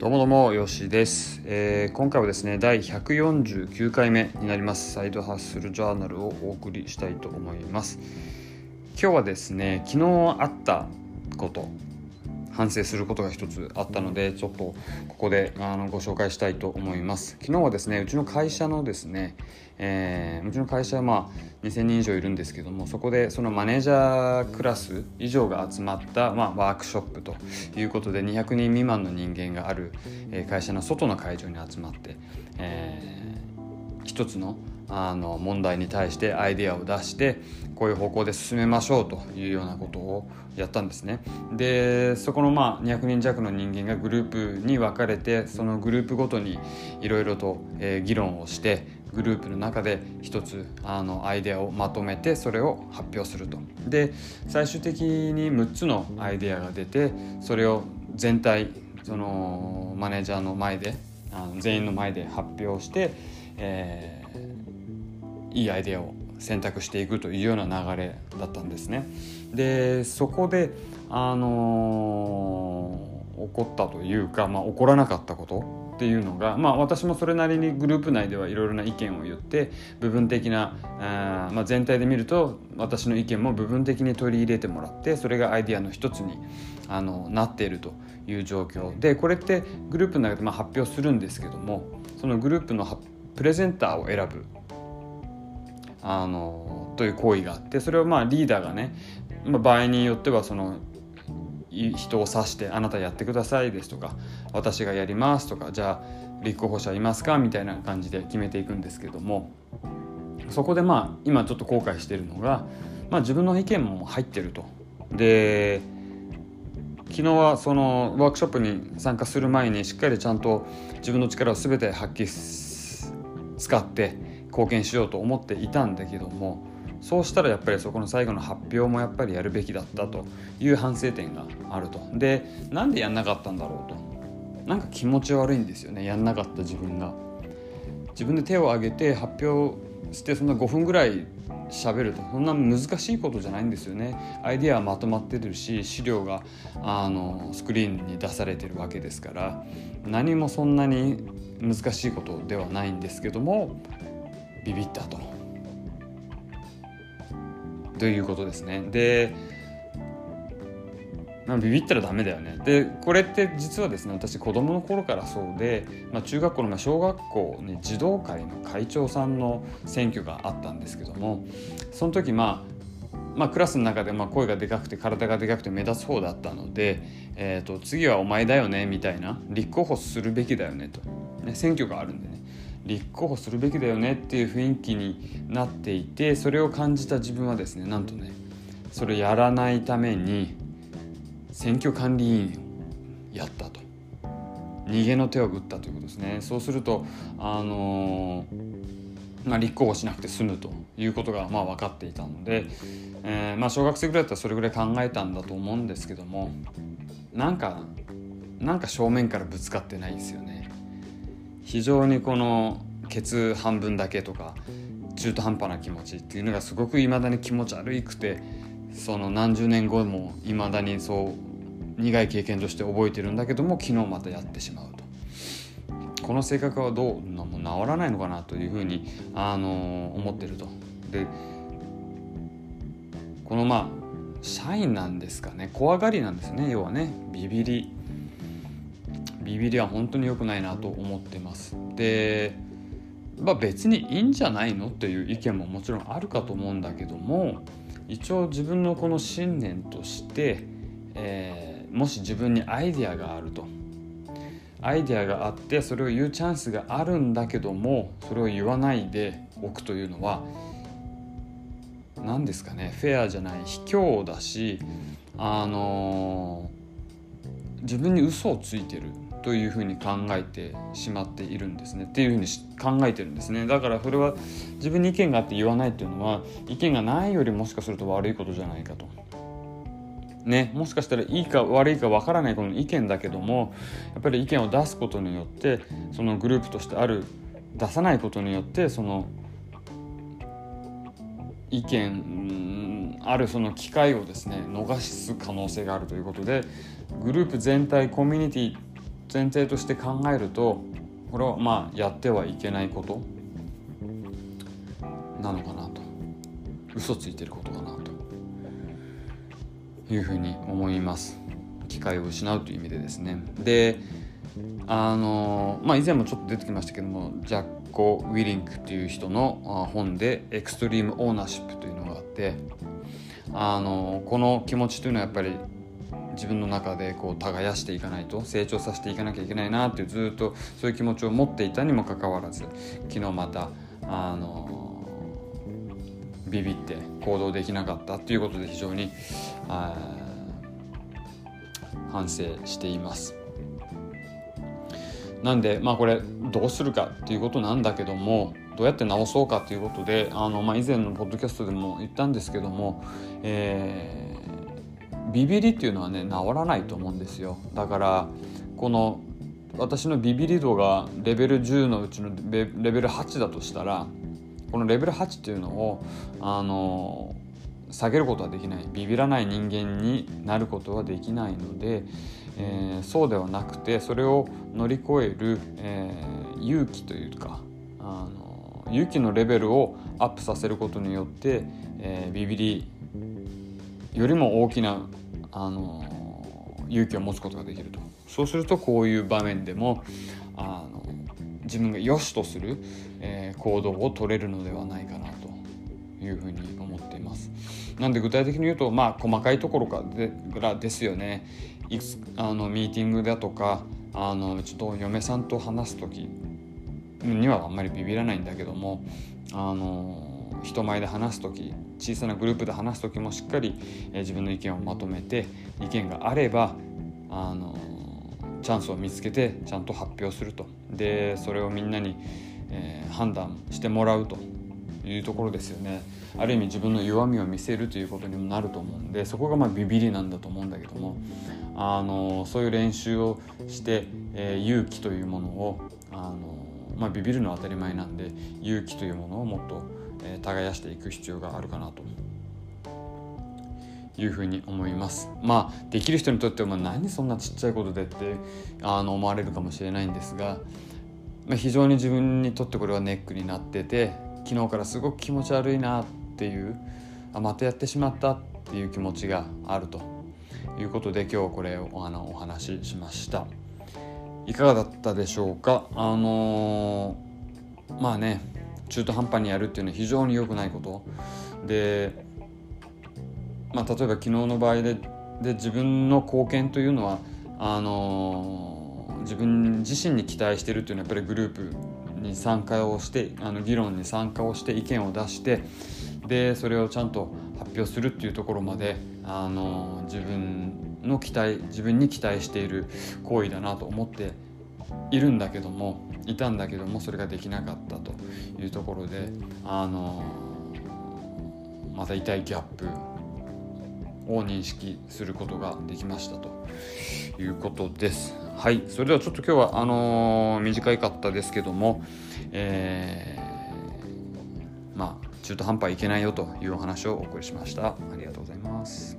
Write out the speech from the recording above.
どうもどうもよしです、えー、今回はですね第149回目になります。サイドハッスルジャーナルをお送りしたいと思います。今日はですね昨日あったこと反省することが一つあったのでちょっとここであのご紹介したいと思います。昨日はですねうちの会社のですね、えー、うちの会社はまあ2000人以上いるんですけどもそこでそのマネージャークラス以上が集まった、まあ、ワークショップということで200人未満の人間がある、会社の外の会場に集まって、えー、一つのあの問題に対してアイデアを出してこういう方向で進めましょうというようなことをやったんですね。でそこのまあ200人弱の人間がグループに分かれてそのグループごとにいろいろと、え議論をしてグループの中で一つあのアイデアをまとめてそれを発表すると。で最終的に6つのアイデアが出てそれを全体そのマネージャーの前であの全員の前で発表して、えー、いいアイデアを選択していくというような流れだったんですね。でそこであのー、起こったというか、まあ、起こらなかったことっていうのが、まあ、私もそれなりにグループ内ではいろいろな意見を言って部分的なあ、まあ、全体で見ると私の意見も部分的に取り入れてもらってそれがアイデアの一つにあのなっているという状況でこれってグループの中でまあ発表するんですけどもそのグループのプレゼンターを選ぶあのという行為があってそれをまあリーダーがね、まあ、場合によってはその人を指して「あなたやってください」ですとか「私がやります」とか「じゃあ立候補者いますか?」みたいな感じで決めていくんですけどもそこでまあ今ちょっと後悔してるのが、まあ、自分の意見も入ってると。で昨日はそのワークショップに参加する前にしっかりちゃんと自分の力を全て発揮使って貢献しようと思っていたんだけどもそうしたらやっぱりそこの最後の発表もやっぱりやるべきだったという反省点があると。でなんでやんなかったんだろうと。なんか気持ち悪いんですよねやんなかった自分が。自分で手を挙げて発表してそんな5分ぐらい喋ると。そんな難しいことじゃないんですよね。アイデアはまとまってるし資料があのスクリーンに出されてるわけですから何もそんなに難しいことではないんですけどもビビったと。ということですね。で、まあ、ビビったらダメだよね。でこれって実はですね私子供の頃からそうで、まあ、中学校の、まあ、小学校に児童会の会長さんの選挙があったんですけどもその時まあまあ、クラスの中でまあ声がでかくて体がでかくて目立つ方だったので、えー、と次はお前だよねみたいな立候補するべきだよねと、ね、選挙があるんでね立候補するべきだよねっていう雰囲気になっていてそれを感じた自分はですねなんとねそれやらないために選挙管理委員をやったと。逃げの手を打ったということですね。そうするとあのー、まあ、立候補しなくて済むということがまあ分かっていたので、えー、まあ、小学生ぐらいだったらそれぐらい考えたんだと思うんですけどもなんかなんか正面からぶつかってないですよね。非常にこのケツ半分だけとか中途半端な気持ちっていうのがすごくいまだに気持ち悪くてその何十年後もいまだにそう苦い経験として覚えてるんだけども昨日またやってしまうと。この性格はどうなも治らないのかなというふうに、あの思ってると。でこのまあ社員なんですかね。怖がりなんですね要はね。ビビり。ビビりは本当に良くないなと思ってます。でまあ別にいいんじゃないのっていう意見ももちろんあるかと思うんだけども一応自分のこの信念として、えー、もし自分にアイデアがあると。アイデアがあってそれを言うチャンスがあるんだけどもそれを言わないでおくというのは何ですかね。フェアじゃない。卑怯だしあのー、自分に嘘をついてる。というふうに考えてしまっているんですね。っていうふうに考えてるんですね。だからそれは自分に意見があって言わないっていうのは意見がないよりもしかすると悪いことじゃないかと。ね、もしかしたらいいか悪いかわからないこの意見だけどもやっぱり意見を出すことによってそのグループとしてある出さないことによってその意見あるその機会をですね逃す可能性があるということでグループ全体コミュニティ前提として考えるとこれはまあやってはいけないことなのかなと。嘘ついてることかなと。いうふうに思います。機会を失うという意味でですね。であのまあ以前もちょっと出てきましたけどもジャッコ・ウィリンクっていう人の本で「エクストリーム・オーナーシップ」というのがあってあのこの気持ちというのはやっぱり自分の中でこう耕していかないと成長させていかなきゃいけないなってずっとそういう気持ちを持っていたにもかかわらず昨日またあのビビって行動できなかったっていうことで非常に反省しています。なんでまあこれどうするかっていうことなんだけどもどうやって直そうかということであの、まあ、以前のポッドキャストでも言ったんですけども、えー、ビビりっていうのはね治らないと思うんですよ。だからこの私のビビり度がレベル10のうちのレベル8だとしたらこのレベル8っていうのをあの下げることはできない。ビビらない人間になることはできないので、えー、そうではなくてそれを乗り越える、えー、勇気というかあの勇気のレベルをアップさせることによって、えー、ビビりよりも大きなあの勇気を持つことができるとそうするとこういう場面でもあの自分が良しとする、えー、行動を取れるのではないかなというふうに思っています。なんで具体的に言うとまあ細かいところからですよね。いくつあのミーティングだとかあのちょっと嫁さんと話す時にはあんまりビビらないんだけどもあの人前で話す時小さなグループで話す時もしっかり、え自分の意見をまとめて意見があればあのチャンスを見つけてちゃんと発表すると。でそれをみんなに、えー、判断してもらうと。いうところですよね。ある意味自分の弱みを見せるということにもなると思うんでそこがまあビビりなんだと思うんだけどもあのそういう練習をして、えー、勇気というものをあの、まあ、ビビるのは当たり前なんで勇気というものをもっと、え、耕していく必要があるかなというふうに思います。まあできる人にとっては何そんなちっちゃいことでってあの思われるかもしれないんですが、まあ、非常に自分にとってこれはネックになってて昨日からすごく気持ち悪いなっていうあまたやってしまったっていう気持ちがあるということで今日これをあのお話ししました。いかがだったでしょうか？あのー、まあね中途半端にやるっていうのは非常に良くないこと。で、まあ、例えば昨日の場合でで自分の貢献というのはあのー、自分自身に期待してるっていうのはやっぱりグループに参加をしてあの議論に参加をして意見を出してでそれをちゃんと発表するっていうところまであの自分の期待自分に期待している行為だなと思っているんだけどもいたんだけどもそれができなかったというところであのまた痛いギャップを認識することができましたということです。はい、それではちょっと今日はあのー、短かったですけども、えー、まあ中途半端いけないよというお話をお送りしました。ありがとうございます。